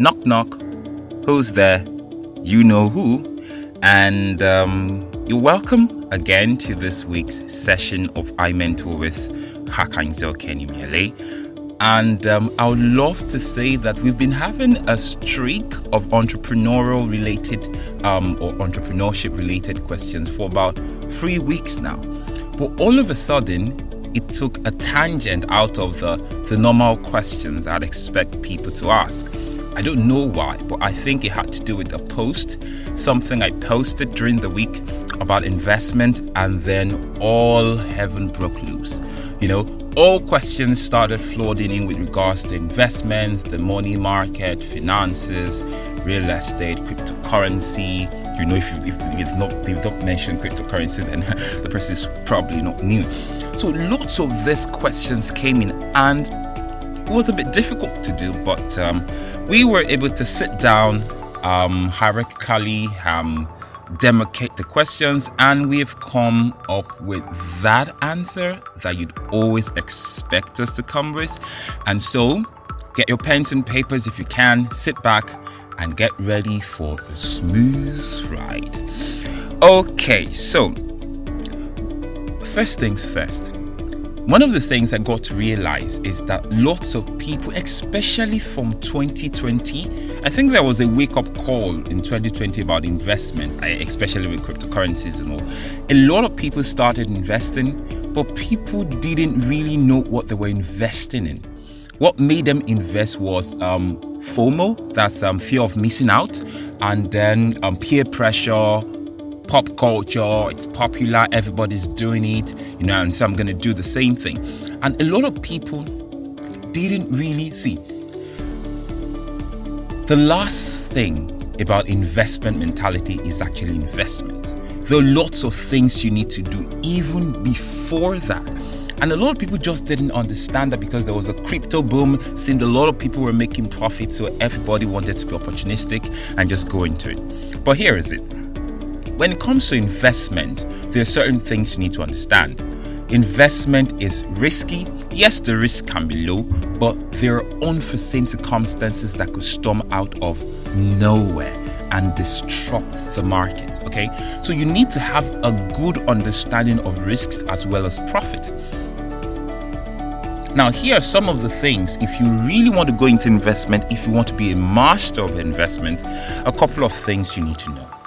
Knock, knock. Who's there? You know who. And um, you're welcome again to this week's session of I Mentor with Hakanzel Kenny Miele. And um, I would love to say that we've been having a streak of entrepreneurial related um, or entrepreneurship related questions for about three weeks now. But all of a sudden, it took a tangent out of the, the normal questions I'd expect people to ask. I don't know why, but I think it had to do with a post, something I posted during the week about investment, and then all heaven broke loose. You know, all questions started flooding in with regards to investments, the money market, finances, real estate, cryptocurrency. You know, if, you, if you've not they've not mentioned cryptocurrency, then the person is probably not new. So lots of these questions came in, and it was a bit difficult to do, but um, we were able to sit down um, hierarchically, um, demarcate the questions, and we've come up with that answer that you'd always expect us to come with. And so, get your pens and papers if you can, sit back and get ready for a smooth ride. Okay, so first things first. One of the things I got to realize is that lots of people, especially from 2020, I think there was a wake up call in 2020 about investment, especially with cryptocurrencies and all. A lot of people started investing, but people didn't really know what they were investing in. What made them invest was um, FOMO, that's um, fear of missing out, and then um, peer pressure, pop culture, it's popular, everybody's doing it, you know, and so I'm going to do the same thing. And a lot of people didn't really see. The last thing about investment mentality is actually investment. There are lots of things you need to do even before that. And a lot of people just didn't understand that because there was a crypto boom, seemed a lot of people were making profit, so everybody wanted to be opportunistic and just go into it. But here is it when it comes to investment, there are certain things you need to understand. Investment is risky. Yes, the risk can be low, but there are unforeseen circumstances that could storm out of nowhere and disrupt the market. Okay, so you need to have a good understanding of risks as well as profit. Now, here are some of the things if you really want to go into investment, if you want to be a master of investment, a couple of things you need to know.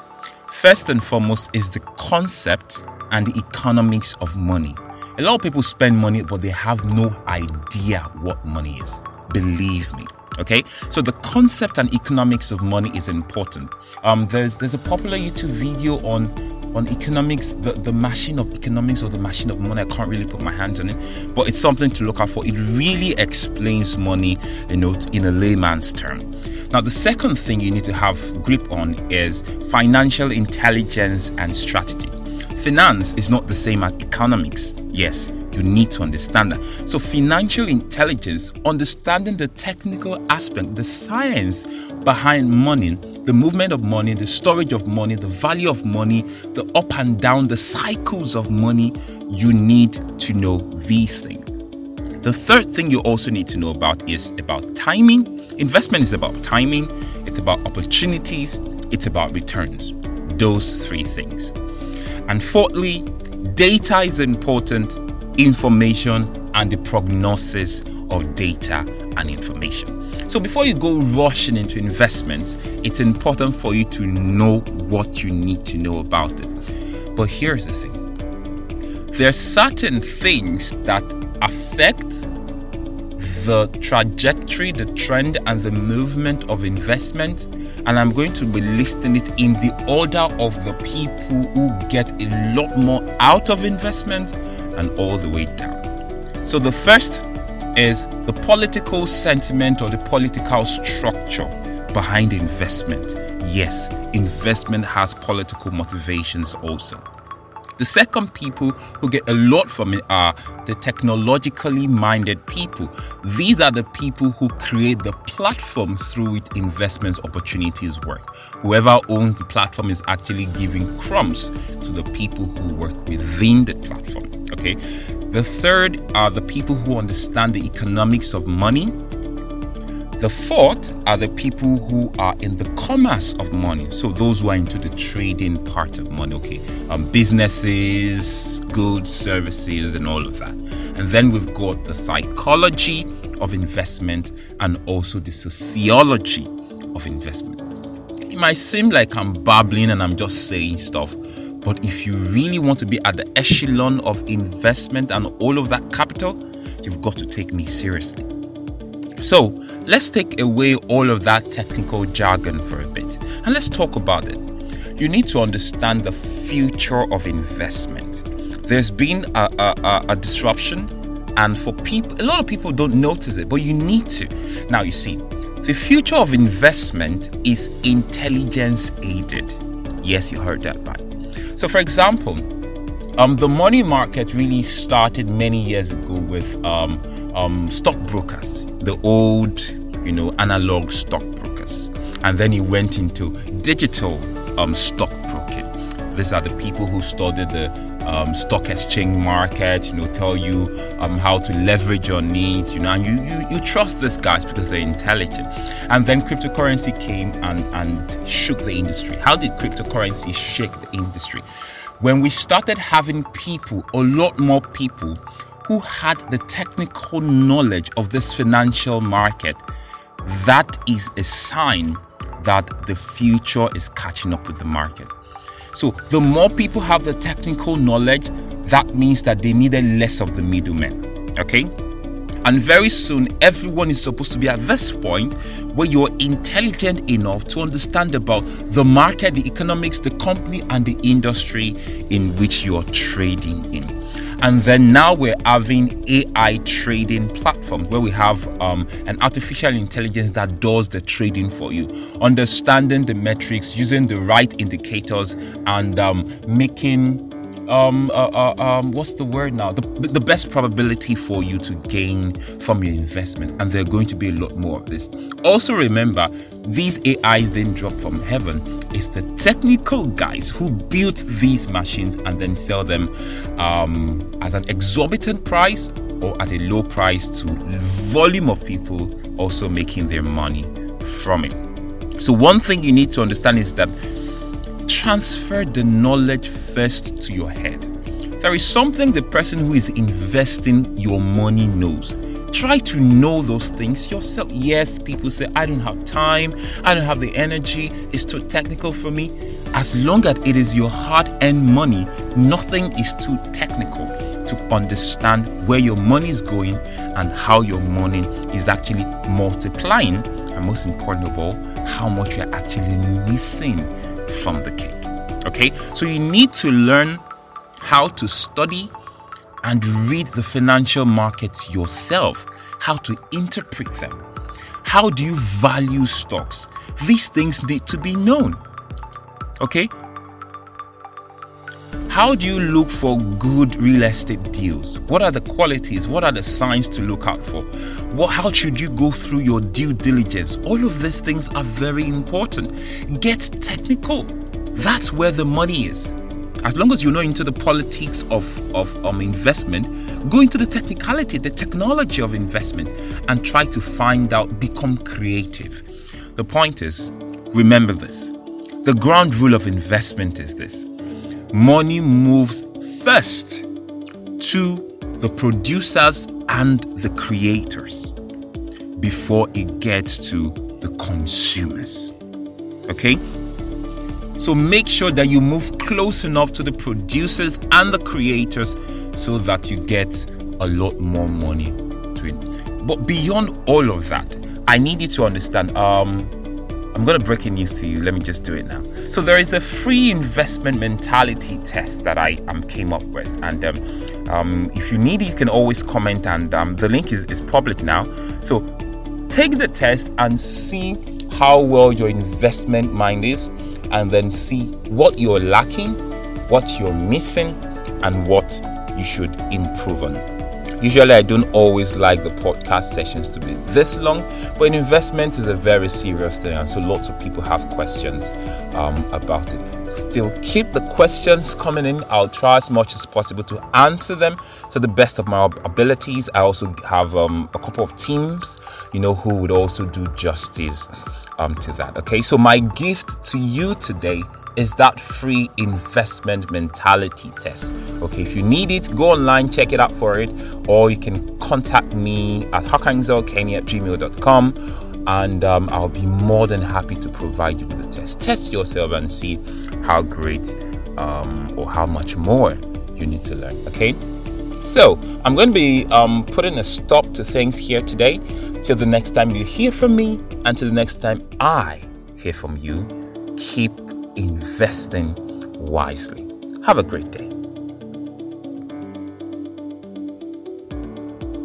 First and foremost is the concept and the economics of money. A lot of people spend money, but they have no idea what money is. Believe me. Okay, so the concept and economics of money is important. Um, there's there's a popular YouTube video on on economics, the, the machine of economics or the machine of money. I can't really put my hands on it, but it's something to look out for. It really explains money, you know, in a layman's term. Now, the second thing you need to have grip on is financial intelligence and strategy. Finance is not the same as economics. Yes, you need to understand that. So, financial intelligence, understanding the technical aspect, the science behind money, the movement of money, the storage of money, the value of money, the up and down, the cycles of money, you need to know these things. The third thing you also need to know about is about timing. Investment is about timing, it's about opportunities, it's about returns. Those three things. And fourthly, data is important, information, and the prognosis of data and information. So before you go rushing into investments, it's important for you to know what you need to know about it. But here's the thing there are certain things that affect the trajectory, the trend, and the movement of investment. And I'm going to be listing it in the order of the people who get a lot more out of investment and all the way down. So the first is the political sentiment or the political structure behind investment. Yes, investment has political motivations also. The second people who get a lot from it are the technologically minded people. These are the people who create the platform through which investment opportunities work. Whoever owns the platform is actually giving crumbs to the people who work within the platform. Okay. The third are the people who understand the economics of money. The fourth are the people who are in the commerce of money. So those who are into the trading part of money, okay, um, businesses, goods, services, and all of that. And then we've got the psychology of investment and also the sociology of investment. It might seem like I'm babbling and I'm just saying stuff, but if you really want to be at the echelon of investment and all of that capital, you've got to take me seriously. So let's take away all of that technical jargon for a bit and let's talk about it. You need to understand the future of investment. There's been a, a, a disruption, and for people, a lot of people don't notice it, but you need to. Now, you see, the future of investment is intelligence aided. Yes, you heard that right. So, for example, um, the money market really started many years ago with um, um, stockbrokers, the old, you know, analog stockbrokers, and then he went into digital um, stockbroking. These are the people who studied the um, stock exchange market, you know, tell you um, how to leverage your needs, you know, and you, you, you trust these guys because they're intelligent. And then cryptocurrency came and, and shook the industry. How did cryptocurrency shake the industry? When we started having people, a lot more people, who had the technical knowledge of this financial market, that is a sign that the future is catching up with the market. So, the more people have the technical knowledge, that means that they needed less of the middlemen. Okay? And very soon, everyone is supposed to be at this point where you're intelligent enough to understand about the market, the economics, the company, and the industry in which you're trading in. And then now we're having AI trading platforms where we have um, an artificial intelligence that does the trading for you, understanding the metrics, using the right indicators, and um, making um, uh, uh, um, what's the word now? The, the best probability for you to gain from your investment, and there are going to be a lot more of this. Also, remember, these AIs didn't drop from heaven. It's the technical guys who built these machines and then sell them um, as an exorbitant price or at a low price to volume of people also making their money from it. So one thing you need to understand is that transfer the knowledge first to your head. There is something the person who is investing your money knows. Try to know those things yourself. Yes, people say, I don't have time, I don't have the energy, it's too technical for me. As long as it is your hard earned money, nothing is too technical to understand where your money is going and how your money is actually multiplying, and most important of all, how much you're actually missing from the cake. Okay, so you need to learn how to study and read the financial markets yourself, how to interpret them. How do you value stocks? These things need to be known. Okay? How do you look for good real estate deals? What are the qualities? What are the signs to look out for? What, how should you go through your due diligence? All of these things are very important. Get technical. That's where the money is. As long as you're not into the politics of, of um, investment, go into the technicality, the technology of investment, and try to find out, become creative. The point is, remember this. The ground rule of investment is this money moves first to the producers and the creators before it gets to the consumers. Okay? So make sure that you move close enough to the producers and the creators so that you get a lot more money. But beyond all of that, I need you to understand um I'm going to break a news to you. Let me just do it now. So there is a free investment mentality test that I um, came up with, and um, um, if you need it, you can always comment. And um, the link is, is public now. So take the test and see how well your investment mind is, and then see what you're lacking, what you're missing, and what you should improve on. Usually, I don't always like the podcast sessions to be this long, but an investment is a very serious thing, and so lots of people have questions um, about it. Still, keep the questions coming in. I'll try as much as possible to answer them to the best of my abilities. I also have um, a couple of teams, you know, who would also do justice um, to that. Okay, so my gift to you today is that free investment mentality test. Okay, if you need it, go online, check it out for it, or you can contact me at hakanzelkenny at gmail.com and um, I'll be more than happy to provide you with the test. Test yourself and see how great um, or how much more you need to learn. Okay, so I'm going to be um, putting a stop to things here today. Till the next time you hear from me, until the next time I hear from you, keep investing wisely. Have a great day.